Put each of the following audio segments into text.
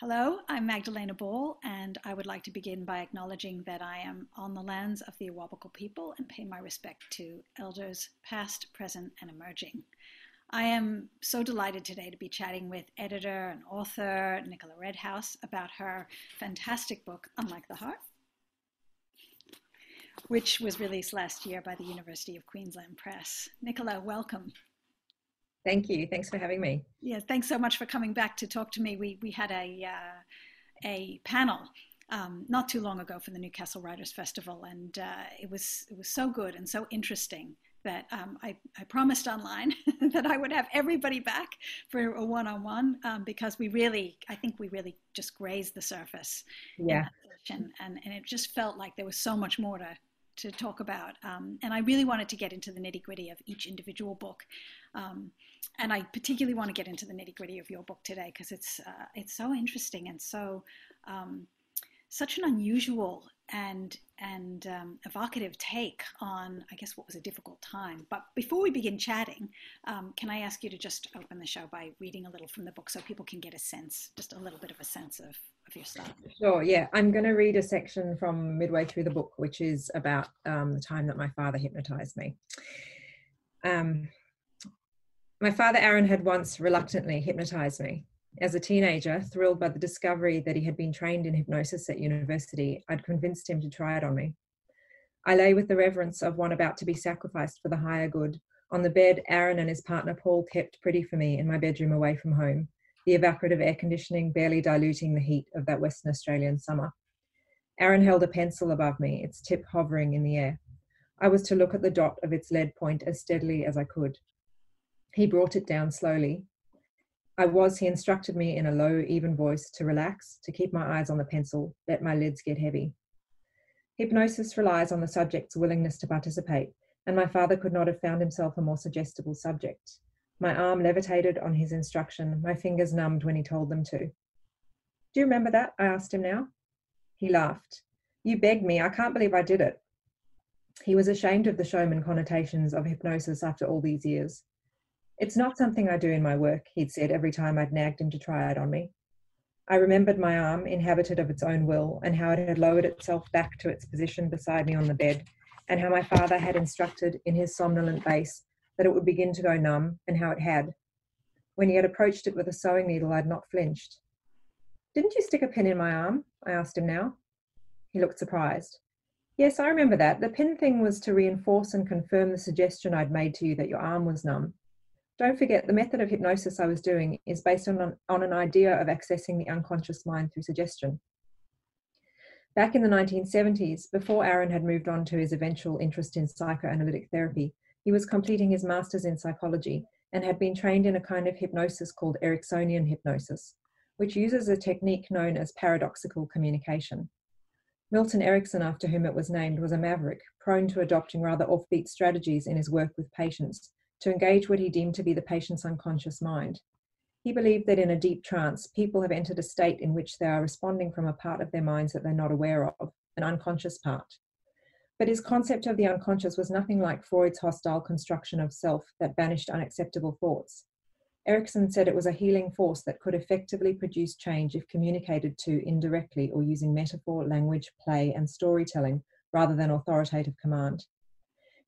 Hello, I'm Magdalena Ball, and I would like to begin by acknowledging that I am on the lands of the Awabakal people and pay my respect to elders past, present, and emerging. I am so delighted today to be chatting with editor and author Nicola Redhouse about her fantastic book, Unlike the Heart, which was released last year by the University of Queensland Press. Nicola, welcome. Thank you. Thanks for having me. Yeah, thanks so much for coming back to talk to me. We we had a uh, a panel um, not too long ago for the Newcastle Writers Festival, and uh, it was it was so good and so interesting that um, I, I promised online that I would have everybody back for a one-on-one um, because we really I think we really just grazed the surface. Yeah. And, and and it just felt like there was so much more to to talk about. Um, and I really wanted to get into the nitty gritty of each individual book. Um, and I particularly want to get into the nitty gritty of your book today because it's, uh, it's so interesting and so, um, such an unusual and, and um, evocative take on, I guess, what was a difficult time. But before we begin chatting, um, can I ask you to just open the show by reading a little from the book so people can get a sense, just a little bit of a sense of your? Sure, yeah. I'm going to read a section from midway through the book, which is about um, the time that my father hypnotized me. Um, my father, Aaron, had once reluctantly hypnotized me. As a teenager, thrilled by the discovery that he had been trained in hypnosis at university, I'd convinced him to try it on me. I lay with the reverence of one about to be sacrificed for the higher good. On the bed, Aaron and his partner Paul kept pretty for me in my bedroom away from home the evaporative air conditioning barely diluting the heat of that Western Australian summer. Aaron held a pencil above me, its tip hovering in the air. I was to look at the dot of its lead point as steadily as I could. He brought it down slowly. I was, he instructed me in a low, even voice to relax, to keep my eyes on the pencil, let my lids get heavy. Hypnosis relies on the subject's willingness to participate, and my father could not have found himself a more suggestible subject. My arm levitated on his instruction, my fingers numbed when he told them to. Do you remember that? I asked him now. He laughed. You begged me. I can't believe I did it. He was ashamed of the showman connotations of hypnosis after all these years. It's not something I do in my work, he'd said every time I'd nagged him to try it on me. I remembered my arm, inhabited of its own will, and how it had lowered itself back to its position beside me on the bed, and how my father had instructed in his somnolent bass that it would begin to go numb, and how it had. When he had approached it with a sewing needle, I'd not flinched. Didn't you stick a pin in my arm? I asked him now. He looked surprised. Yes, I remember that. The pin thing was to reinforce and confirm the suggestion I'd made to you that your arm was numb. Don't forget, the method of hypnosis I was doing is based on, on an idea of accessing the unconscious mind through suggestion. Back in the 1970s, before Aaron had moved on to his eventual interest in psychoanalytic therapy, he was completing his master's in psychology and had been trained in a kind of hypnosis called Ericksonian hypnosis, which uses a technique known as paradoxical communication. Milton Erickson, after whom it was named, was a maverick, prone to adopting rather offbeat strategies in his work with patients to engage what he deemed to be the patient's unconscious mind. He believed that in a deep trance, people have entered a state in which they are responding from a part of their minds that they're not aware of, an unconscious part. But his concept of the unconscious was nothing like Freud's hostile construction of self that banished unacceptable thoughts. Erickson said it was a healing force that could effectively produce change if communicated to indirectly or using metaphor, language, play, and storytelling rather than authoritative command.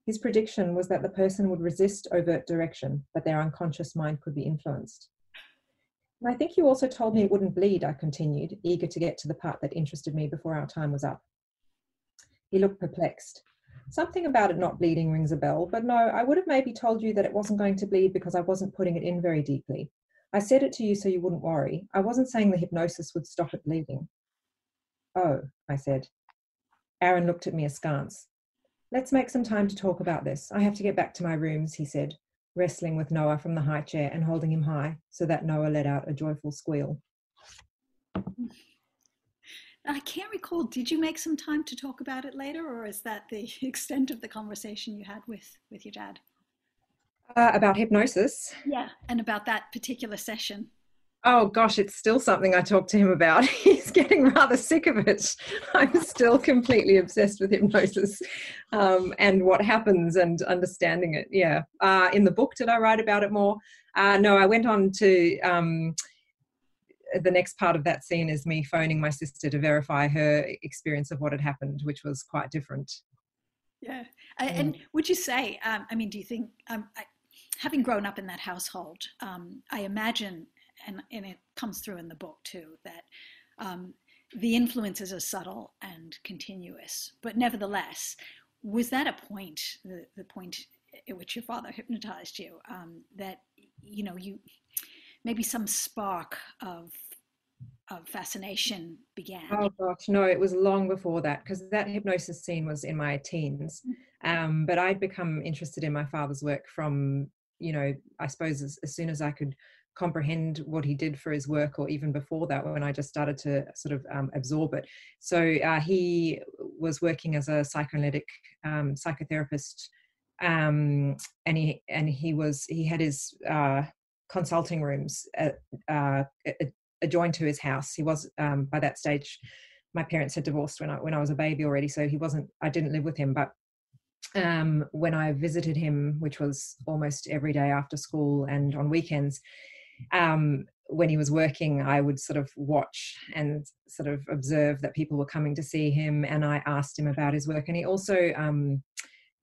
His prediction was that the person would resist overt direction, but their unconscious mind could be influenced. I think you also told me it wouldn't bleed, I continued, eager to get to the part that interested me before our time was up. He looked perplexed. Something about it not bleeding rings a bell, but no, I would have maybe told you that it wasn't going to bleed because I wasn't putting it in very deeply. I said it to you so you wouldn't worry. I wasn't saying the hypnosis would stop it bleeding. Oh, I said. Aaron looked at me askance. Let's make some time to talk about this. I have to get back to my rooms, he said, wrestling with Noah from the high chair and holding him high so that Noah let out a joyful squeal. I can't recall. Did you make some time to talk about it later, or is that the extent of the conversation you had with with your dad? Uh, about hypnosis. Yeah, and about that particular session. Oh gosh, it's still something I talk to him about. He's getting rather sick of it. I'm still completely obsessed with hypnosis um, and what happens and understanding it. Yeah. Uh, in the book, did I write about it more? Uh, no, I went on to. Um, the next part of that scene is me phoning my sister to verify her experience of what had happened, which was quite different. Yeah. And would you say, um, I mean, do you think, um, I, having grown up in that household, um, I imagine, and, and it comes through in the book too, that um, the influences are subtle and continuous. But nevertheless, was that a point, the, the point at which your father hypnotized you, um, that, you know, you maybe some spark of of fascination began? Oh gosh, no, it was long before that because that hypnosis scene was in my teens. Mm. Um, but I'd become interested in my father's work from, you know, I suppose as, as, soon as I could comprehend what he did for his work, or even before that, when I just started to sort of um, absorb it. So uh, he was working as a psychoanalytic um, psychotherapist. Um, and he and he was he had his uh, consulting rooms uh, adjoined to his house. He was um, by that stage, my parents had divorced when I when I was a baby already, so he wasn't. I didn't live with him, but um, when I visited him, which was almost every day after school and on weekends, um, when he was working, I would sort of watch and sort of observe that people were coming to see him, and I asked him about his work. And he also um,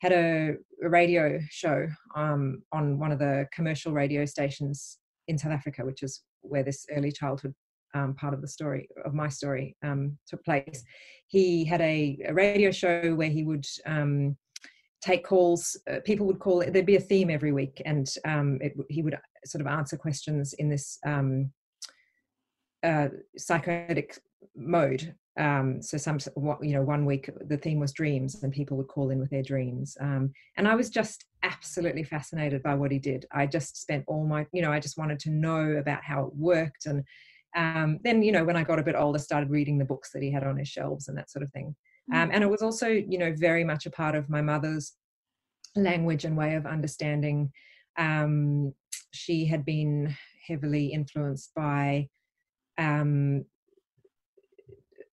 had a, radio show um, on one of the commercial radio stations in South Africa, which is where this early childhood um, part of the story of my story um, took place. He had a, a, radio show where he would um, take calls. Uh, people would call. There'd be a theme every week, and um, it, he would sort of answer questions in this um, uh, psychotic mode. Um, so some, you know, one week the theme was dreams, and people would call in with their dreams. and I was just absolutely fascinated by what he did. I just spent all my, you know, I just wanted to know about how it worked. And um, then, you know, when I got a bit older, started reading the books that he had on his shelves and that sort of thing. Um, and it was also, you know, very much a part of my mother's language and way of understanding. Um, she had been heavily influenced by um,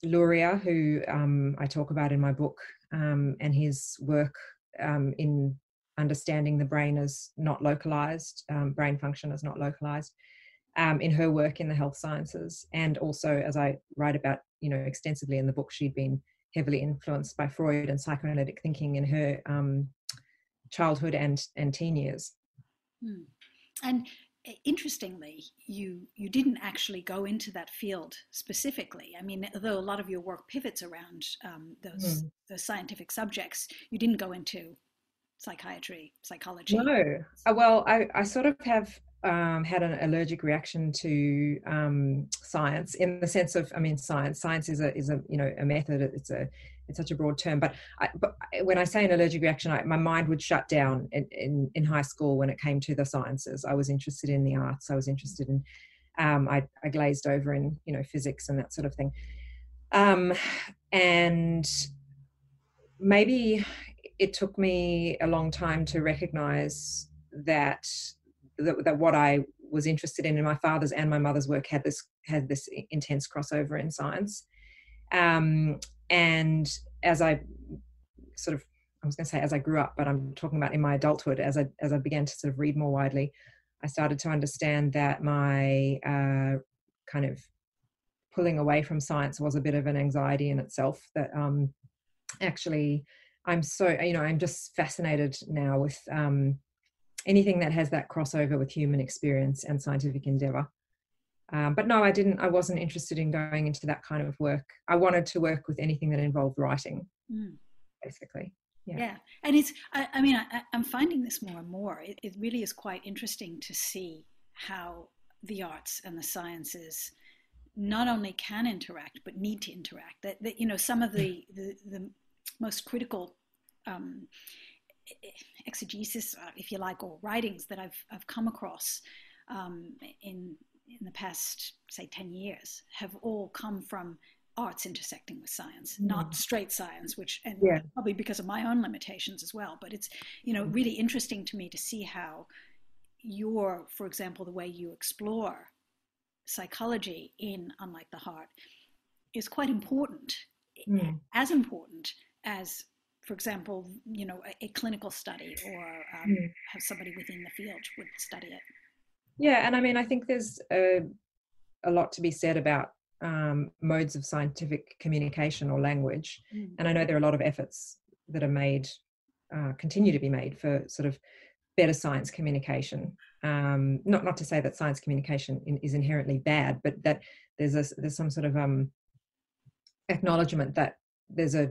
Luria, who um, I talk about in my book, um, and his work um, in understanding the brain as not localized, um, brain function as not localized, um, in her work in the health sciences. And also, as I write about, you know, extensively in the book, she'd been heavily influenced by Freud and psychoanalytic thinking in her childhood and, and teen years. Hmm. And interestingly, you you didn't actually go into that field specifically. I mean, although a lot of your work pivots around um, those mm. the scientific subjects, you didn't go into psychiatry, psychology? No. Uh, well, I, I sort of have um, had an allergic reaction to um, science in the sense of, I mean, science. Science is a is a you know a method. It's a it's such a broad term. But I, but when I say an allergic reaction, I, my mind would shut down in, in, in high school when it came to the sciences. I was interested in the arts. I was interested in. Um, I, I glazed over in you know physics and that sort of thing. Um, and maybe it took me a long time to recognize that, that, that what I was interested in in my father's and my mother's work had this had this intense crossover in science. Um, and as I sort of I was going to say as I grew up, but I'm talking about in my adulthood as I as I began to sort of read more widely, I started to understand that my uh, kind of pulling away from science was a bit of an anxiety in itself. That um, actually I'm so you know I'm just fascinated now with um, anything that has that crossover with human experience and scientific endeavor. Um, but no, I didn't. I wasn't interested in going into that kind of work. I wanted to work with anything that involved writing, mm. basically. Yeah. yeah. and it's. I, I mean, I, am finding this more and more. It, it really is quite interesting to see how the arts and the sciences not only can interact but need to interact. That, that you know, some of the, the, the most critical um, exegesis, uh, if you like, or writings that I've, I've come across um, in, in the past, say, 10 years have all come from arts intersecting with science, mm. not straight science, which, and yeah. probably because of my own limitations as well. But it's, you know, really interesting to me to see how your, for example, the way you explore psychology in Unlike the Heart is quite important, mm. as important as for example, you know, a, a clinical study or um, mm. have somebody within the field would study it. Yeah, and I mean, I think there's a, a lot to be said about um, modes of scientific communication or language. Mm. And I know there are a lot of efforts that are made, uh, continue to be made for sort of better science communication. Um, not not to say that science communication in, is inherently bad, but that there's a there's some sort of um, acknowledgement that there's a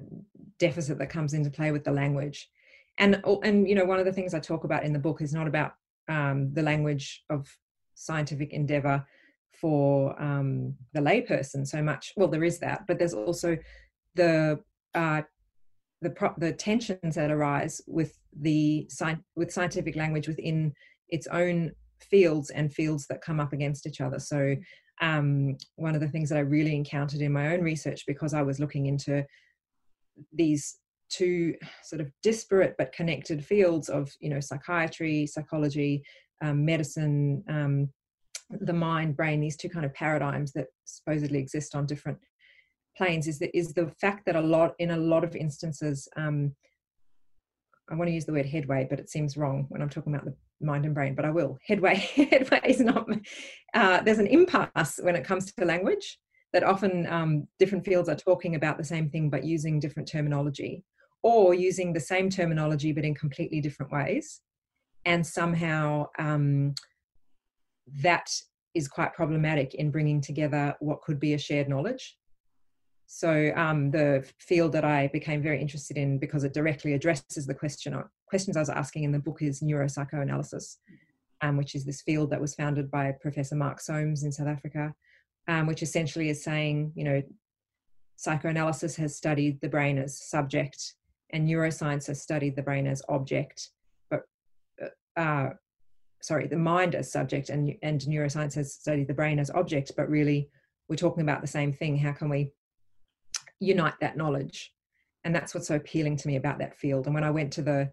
deficit that comes into play with the language. And and you know one of the things I talk about in the book is not about um, the language of scientific endeavor for um, the layperson so much. Well, there is that, but there's also the uh, the pro- the tensions that arise with the sci- with scientific language within its own fields and fields that come up against each other. So um, one of the things that I really encountered in my own research because I was looking into these two sort of disparate but connected fields of you know psychiatry, psychology, um, medicine, um, the mind, brain, these two kind of paradigms that supposedly exist on different planes is the, is the fact that a lot in a lot of instances um, I want to use the word headway, but it seems wrong when I'm talking about the mind and brain, but I will. Headway, headway is not, uh, there's an impasse when it comes to language that often um, different fields are talking about the same thing but using different terminology or using the same terminology but in completely different ways. And somehow um, that is quite problematic in bringing together what could be a shared knowledge. So um, the field that I became very interested in because it directly addresses the question questions I was asking in the book is neuropsychoanalysis, um, which is this field that was founded by Professor Mark Solms in South Africa, um, which essentially is saying, you know, psychoanalysis has studied the brain as subject and neuroscience has studied the brain as object, but uh, uh sorry, the mind as subject and, and neuroscience has studied the brain as object, but really we're talking about the same thing. How can we unite that knowledge? And that's what's so appealing to me about that field. And when I went to the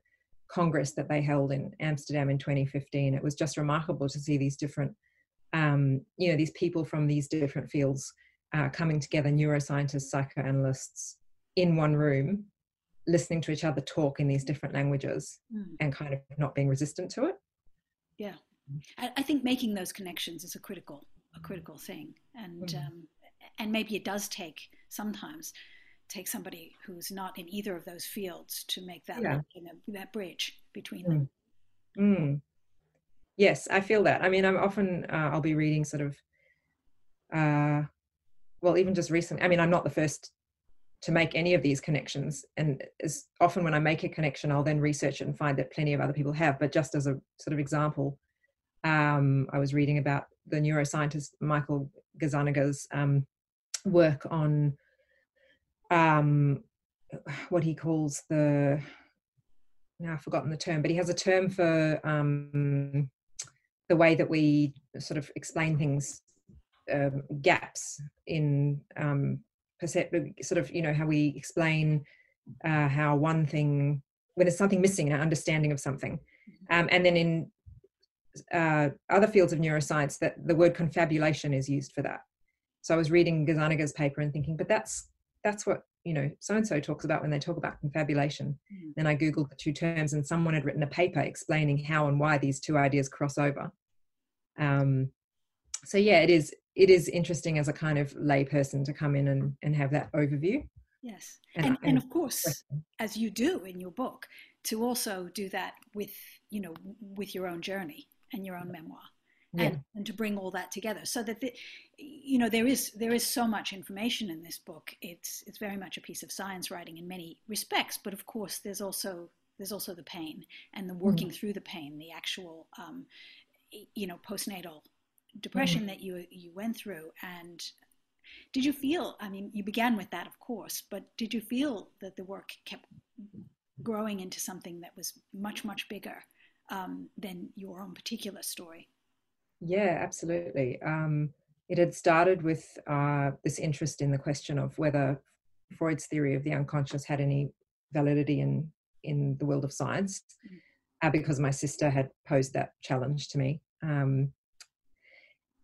congress that they held in Amsterdam in 2015, it was just remarkable to see these different, um, you know, these people from these different fields uh, coming together, neuroscientists, psychoanalysts, in one room, listening to each other talk in these different languages mm. and kind of not being resistant to it yeah I, think making those connections is a critical a critical thing and mm-hmm. um, and maybe it does take sometimes take somebody who's not in either of those fields to make that yeah. you know, that bridge between them mm. Mm. yes i feel that i mean i'm often uh, i'll be reading sort of uh, well even just recently i mean i'm not the first to make any of these connections. And as often when I make a connection, I'll then research it and find that plenty of other people have. But just as a sort of example, um, I was reading about the neuroscientist Michael Gazzaniga's um, work on um, what he calls the now I've forgotten the term, but he has a term for um, the way that we sort of explain things, um, gaps in um, sort of you know how we explain uh, how one thing when there's something missing in our understanding of something mm-hmm. um, and then in uh, other fields of neuroscience that the word confabulation is used for that so i was reading gazzaniga's paper and thinking but that's that's what you know so and so talks about when they talk about confabulation mm. then i googled the two terms and someone had written a paper explaining how and why these two ideas cross over um, so yeah it is it is interesting as a kind of layperson to come in and, and have that overview. Yes. And, and, and of course, as you do in your book, to also do that with, you know, with your own journey and your own memoir. Yeah. And, and to bring all that together so that the, you know there is there is so much information in this book it's it's very much a piece of science writing in many respects but of course there's also there's also the pain and the working mm. through the pain the actual um, you know postnatal depression mm-hmm. that you you went through and did you feel i mean you began with that of course but did you feel that the work kept growing into something that was much much bigger um, than your own particular story yeah absolutely um, it had started with uh, this interest in the question of whether freud's theory of the unconscious had any validity in in the world of science mm-hmm. uh, because my sister had posed that challenge to me um,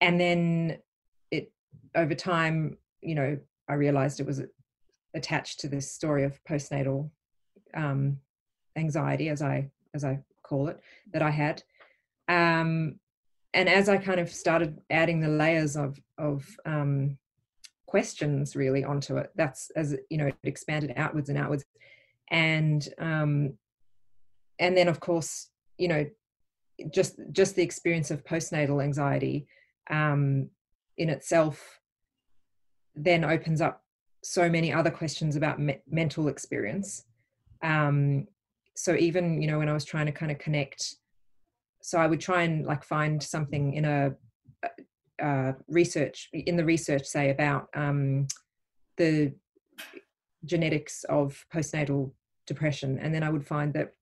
and then it over time you know i realized it was attached to this story of postnatal um, anxiety as i as i call it that i had. Um, and as I kind of started adding the layers of of um, questions really onto it, that's as you know it expanded outwards and outwards, and um, and then of course you know just just the experience of postnatal anxiety um, in itself then opens up so many other questions about me- mental experience. Um, so even you know when i was trying to kind of connect so i would try and like find something in a uh, research in the research say about um, the genetics of postnatal depression. And then i would find that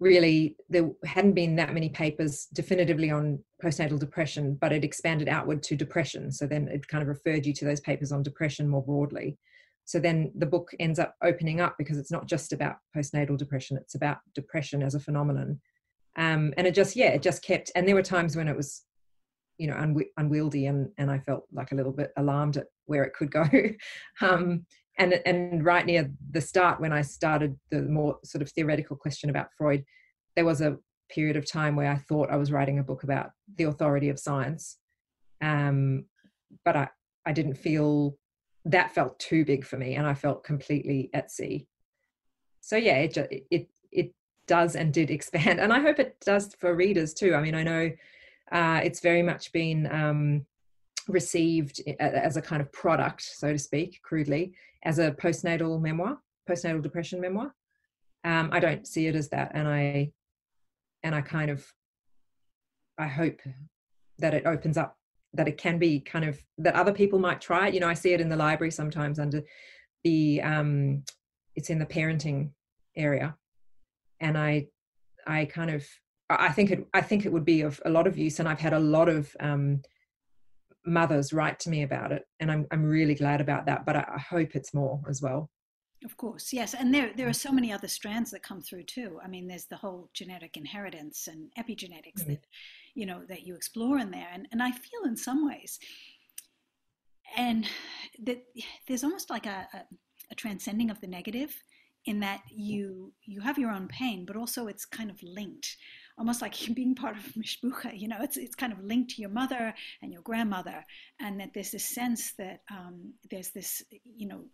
really there hadn't been that many papers definitively on postnatal depression but it expanded outward to depression. So then it kind of referred you to those papers on depression more broadly. So then the book ends up opening up because it's not just about postnatal depression it's about depression as a phenomenon. Um, and it just yeah it just kept and there were times when it was you know unwi- unwieldy and and i felt like a little bit alarmed at where it could go. Um, and and right near the start when i started the more sort of theoretical question about freud there was a period of time where i thought i was writing a book about the authority of science. Um, but i i didn't feel that felt too big for me and i felt completely at sea. So yeah it it it does and did expand and i hope it does for readers too. I mean i know uh, it's very much been um, received as a kind of product so to speak crudely as a postnatal memoir, postnatal depression memoir. Um, I don't see it as that, and I and I kind of I hope that it opens up that it can be kind of that other people might try it. You know, I see it in the library sometimes under the um, it's in the parenting area, and I I kind of I think it I think it would be of a lot of use, and I've had a lot of um, mothers write to me about it and i'm, I'm really glad about that but I, I hope it's more as well. Of course yes and there there are so many other strands that come through too. I mean there's the whole genetic inheritance and epigenetics mm-hmm. that you know that you explore in there and and i feel in some ways and that there's almost like a, a, a transcending of the negative in that you you have your own pain but also it's kind of linked almost like being part of mishpucha. You know, it's it's kind of linked to your mother and your grandmother, and that there's this sense that um, there's this, you know,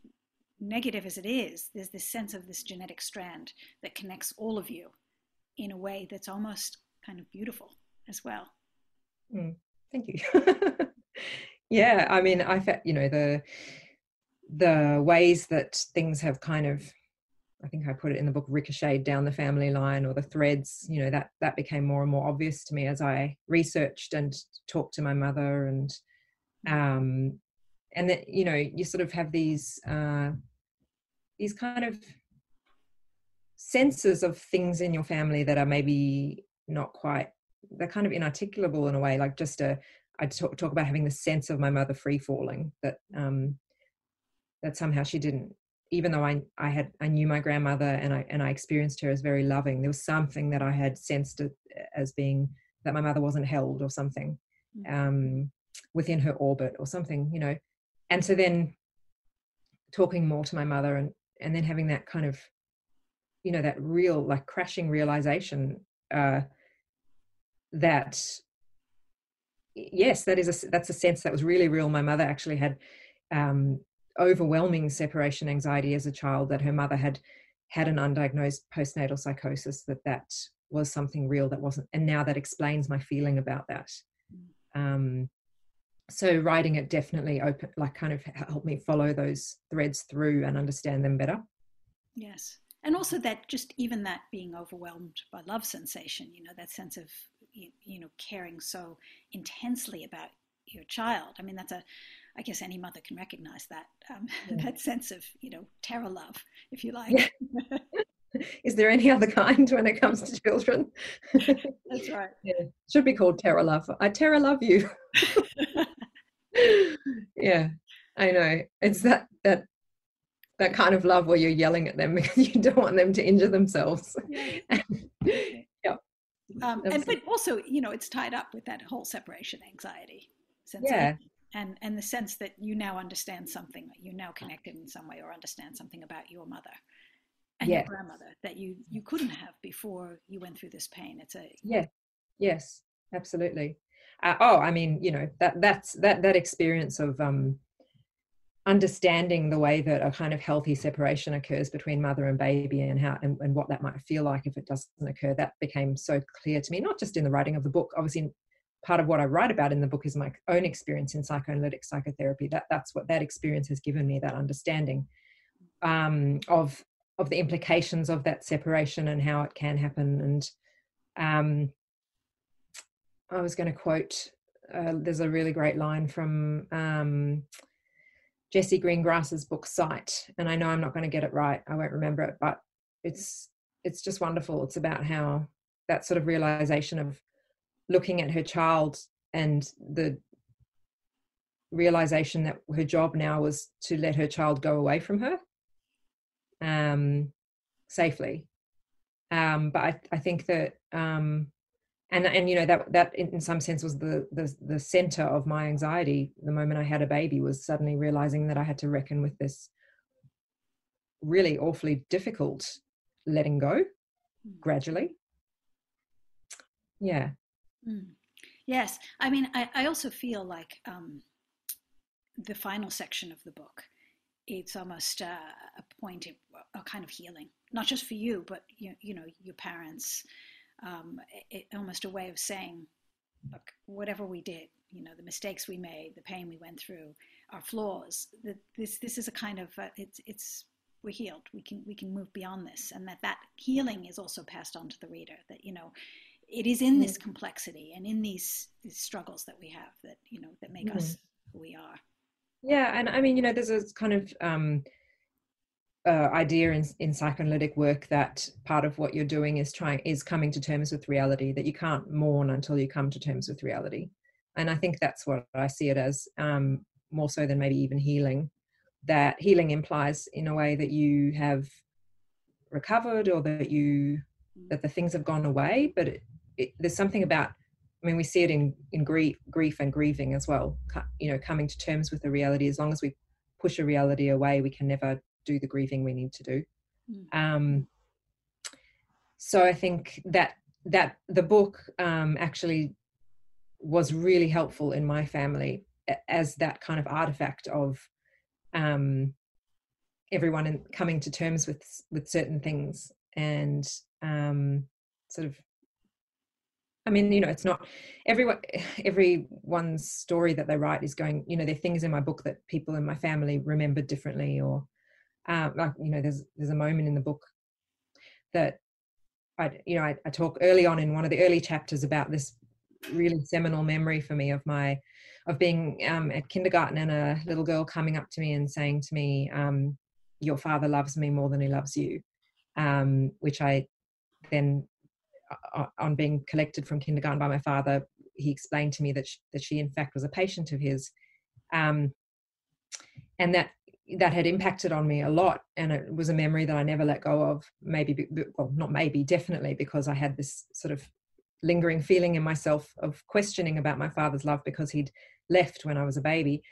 negative as it is, there's this sense of this genetic strand that connects all of you in a way that's almost kind of beautiful as well. Mm, thank you. yeah, I mean, I felt you know the the ways that things have kind of I think I put it in the book ricocheted down the family line or the threads, you know, that that became more and more obvious to me as I researched and talked to my mother and um and that you know you sort of have these uh these kind of senses of things in your family that are maybe not quite they're kind of inarticulable in a way like just a i talk, talk about having the sense of my mother free falling that um that somehow she didn't even though I, I had I knew my grandmother and I and I experienced her as very loving, there was something that I had sensed as being that my mother wasn't held or something mm. um, within her orbit or something, you know. And so then talking more to my mother and and then having that kind of, you know, that real like crashing realization uh, that yes, that is a that's a sense that was really real. My mother actually had um, overwhelming separation anxiety as a child that her mother had had an undiagnosed postnatal psychosis that that was something real that wasn't and now that explains my feeling about that. Mm. um, so writing it definitely open like kind of helped me follow those threads through and understand them better. Yes. And also that just even that being overwhelmed by love sensation you know that sense of you know caring so intensely about your child. I mean that's a I guess any mother can recognize that um, yeah. that sense of you know terror love, if you like. Yeah. Is there any other kind when it comes to children? That's right. Yeah. Should be called terror love. I terror love you. yeah, I know. It's that that that kind of love where you're yelling at them because you don't want them to injure themselves. yeah. Um, and but also, you know, it's tied up with that whole separation anxiety. yeah and and the sense that you now understand something you now connected in some way or understand something about your mother and your grandmother that you you couldn't have before you went through this pain. It's a yeah. Yes. Absolutely. Uh, oh, I mean, you know that that's that that experience of um, understanding the way that a kind of healthy separation occurs between mother and baby and how and, and what that might feel like if it doesn't occur that became so clear to me not just in the writing of the book obviously part of what i write about in the book is my own experience in psychoanalytic psychotherapy that that's what that experience has given me that understanding um, of of the implications of that separation and how it can happen and um, i was going to quote uh, there's a really great line from um, Jessie Greengrass's book Sight, and I know I'm not going to get it right. I won't remember it, but it's it's just wonderful. It's about how that sort of realization of looking at her child and the realization that her job now was to let her child go away from her um, safely. Um, but I, I think that um, and and you know that that in, in some sense was the, the the center of my anxiety the moment i had a baby was suddenly realizing that i had to reckon with this really awfully difficult letting go mm. gradually yeah mm. yes i mean I, I also feel like um, the final section of the book it's almost uh, a point of a kind of healing not just for you but you, you know your parents um, it, almost a way of saying, look, whatever we did, you know, the mistakes we made, the pain we went through, our flaws, that this this is a kind of uh, it's it's we're healed. We can we can move beyond this, and that that healing is also passed on to the reader. That you know, it is in this mm. complexity and in these, these struggles that we have that you know that make mm. us who we are. Yeah, and I mean, you know, there's a kind of um, uh, idea in, in psychoanalytic work that part of what you're doing is trying is coming to terms with reality that you can't mourn until you come to terms with reality and i think that's what i see it as um, more so than maybe even healing that healing implies in a way that you have recovered or that you that the things have gone away but it, it, there's something about i mean we see it in in grief grief and grieving as well you know coming to terms with the reality as long as we push a reality away we can never do the grieving we need to do. Mm. Um, so I think that that the book um, actually was really helpful in my family as that kind of artifact of um, everyone in, coming to terms with with certain things and um, sort of I mean, you know, it's not everyone everyone's story that they write is going, you know, there are things in my book that people in my family remember differently or um, like you know there's there's a moment in the book that I you know I, I, talk early on in one of the early chapters about this really seminal memory for me of my of being um, at kindergarten and a little girl coming up to me and saying to me um, your father loves me more than he loves you um, which I then on being collected from kindergarten by my father he explained to me that she, that she in fact was a patient of his um, and that that had impacted on me a lot and it was a memory that i never let go of maybe well not maybe definitely because i had this sort of lingering feeling in myself of questioning about my father's love because he'd left when i was a baby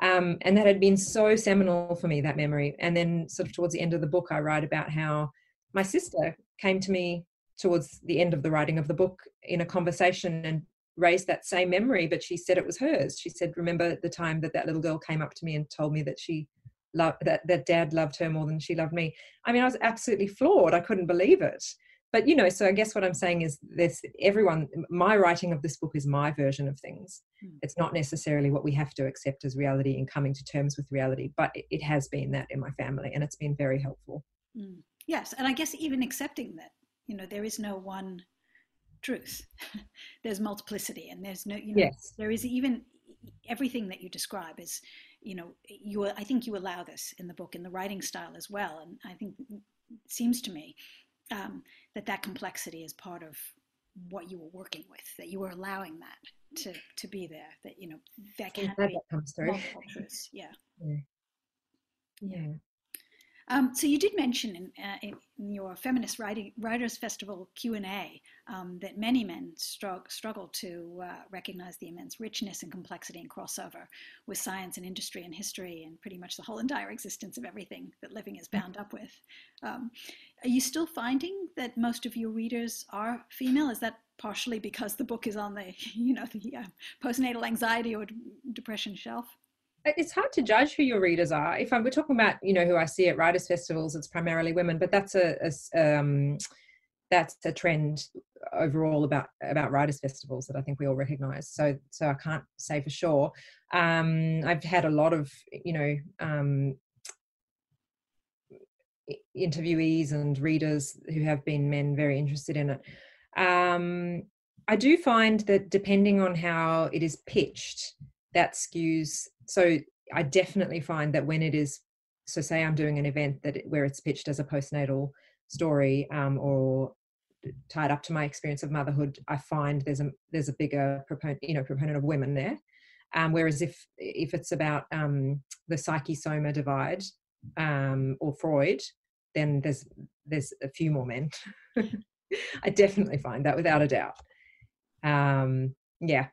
um, and that had been so seminal for me that memory and then sort of towards the end of the book i write about how my sister came to me towards the end of the writing of the book in a conversation and raised that same memory but she said it was hers. She said remember the time that that little girl came up to me and told me that she loved that that dad loved her more than she loved me? I mean i was absolutely floored. I couldn't believe it. But you know so i guess what i'm saying is this everyone my writing of this book is my version of things. Mm. it's not necessarily what we have to accept as reality and coming to terms with reality but it, it has been that in my family and it's been very helpful. Mm. yes and i guess even accepting that you know there is no one truth. There's multiplicity and there's no you know yes. there is even everything that you describe is you know you i think you allow this in the book in the writing style as well. And i think it seems to me um, that that complexity is part of what you were working with that you were allowing that to to be there that you know that can be that comes through. yeah. Yeah, yeah. Um, so you did mention in, uh, in your Feminist Writing, Writers Festival Q&A um, that many men struggle, struggle to uh, recognize the immense richness and complexity and crossover with science and industry and history and pretty much the whole entire existence of everything that living is bound up with. Um, are you still finding that most of your readers are female? Is that partially because the book is on the, you know, the uh, postnatal anxiety or d- depression shelf? It's hard to judge who your readers are. If I'm, we're talking about, you know, who I see at writers' festivals, it's primarily women, but that's a, a um, that's a trend overall about about writers' festivals that I think we all recognise. So, so I can't say for sure. Um, I've had a lot of, you know, um, interviewees and readers who have been men very interested in it. Um, I do find that depending on how it is pitched, that skews so I definitely find that when it is, so say I'm doing an event that where it's pitched as a postnatal story um, or tied up to my experience of motherhood, I find there's a there's a bigger proponent, you know, proponent of women there. Um, whereas if if it's about um, the psyche soma divide um, or Freud, then there's there's a few more men. I definitely find that without a doubt. Um, yeah,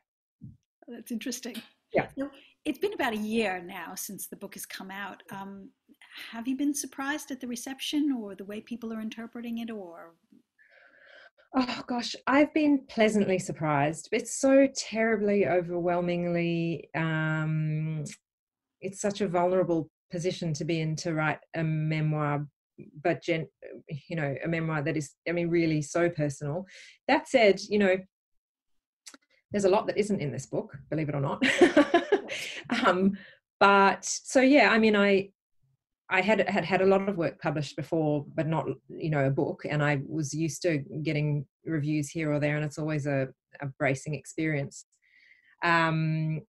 that's interesting. Yeah it's been about a year now since the book has come out. Um, have you been surprised at the reception or the way people are interpreting it or? Oh gosh, I've been pleasantly surprised. It's so terribly overwhelmingly, um, it's such a vulnerable position to be in to write a memoir but gen, you know a memoir that is i mean really so personal that said you know there's a lot that isn't in this book believe it or not um, but so yeah, I mean, I I had had had a lot of work published before, but not you know a book, and I was used to getting reviews here or there, and it's always a, a bracing experience. Um,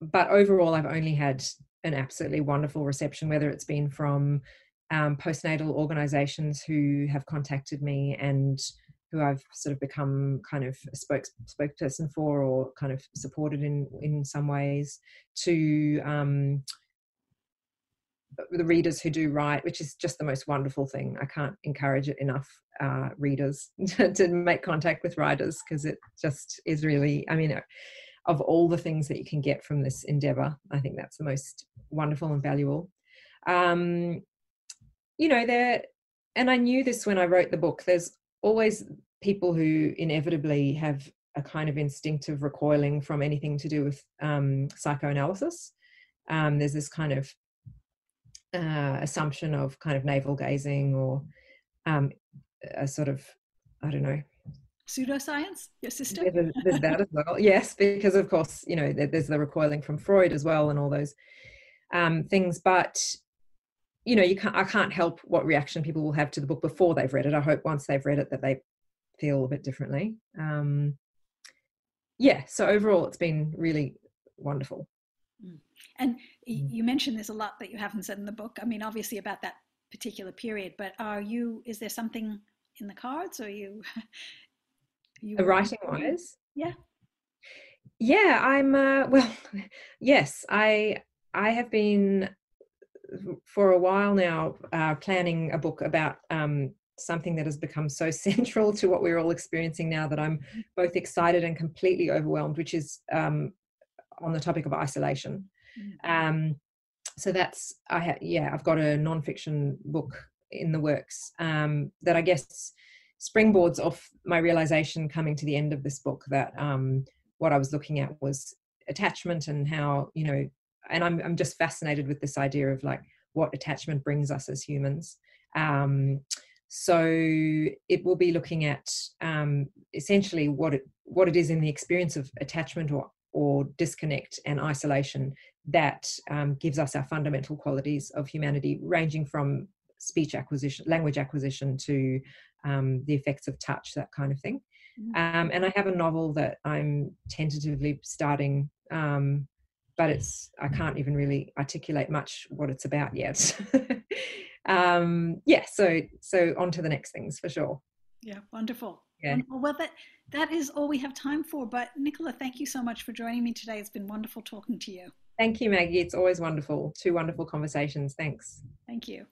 but overall, I've only had an absolutely wonderful reception, whether it's been from um, postnatal organisations who have contacted me and who I've sort of become kind of a spokes, spokesperson for or kind of supported in in some ways to um, the readers who do write, which is just the most wonderful thing. I can't encourage it enough, uh, readers to, to, make contact with writers because it just is really, I mean, of all the things that you can get from this endeavor, I think that's the most wonderful and valuable. Um, you know, there, and I knew this when I wrote the book, there's always people who inevitably have a kind of instinctive recoiling from anything to do with um, psychoanalysis. Um, there's this kind of uh, assumption of kind of navel gazing or um, a sort of, I don't know. Pseudoscience, your sister? There's, there's that as well. Yes, because of course, you know, there's the recoiling from Freud as well and all those um, things. But you know, you can't. I can't help what reaction people will have to the book before they've read it. I hope once they've read it that they feel a bit differently. Um, yeah. So overall, it's been really wonderful. Mm. And mm. you mentioned there's a lot that you haven't said in the book. I mean, obviously about that particular period, but are you? Is there something in the cards, or you? you writing wise? Yeah. Yeah, I'm. Uh, well, yes, I. I have been for a while now uh, planning a book about um, something that has become so central to what we're all experiencing now that I'm both excited and completely overwhelmed, which is um, on the topic of isolation. Mm. Um, so that's I ha- yeah I've got a nonfiction book in the works um, that I guess springboards off my realization coming to the end of this book that um, what I was looking at was attachment and how you know and I'm I'm just fascinated with this idea of like what attachment brings us as humans. Um, so it will be looking at um, essentially what it what it is in the experience of attachment or or disconnect and isolation that um, gives us our fundamental qualities of humanity, ranging from speech acquisition, language acquisition, to um, the effects of touch, that kind of thing. Mm-hmm. Um, and I have a novel that I'm tentatively starting um, but it's I can't even really articulate much what it's about yet. um, yeah, so so on to the next things for sure. Yeah, wonderful. Yeah. Wonderful. Well, that that is all we have time for. But Nicola, thank you so much for joining me today. It's been wonderful talking to you. Thank you, Maggie. It's always wonderful. Two wonderful conversations. Thanks. Thank you.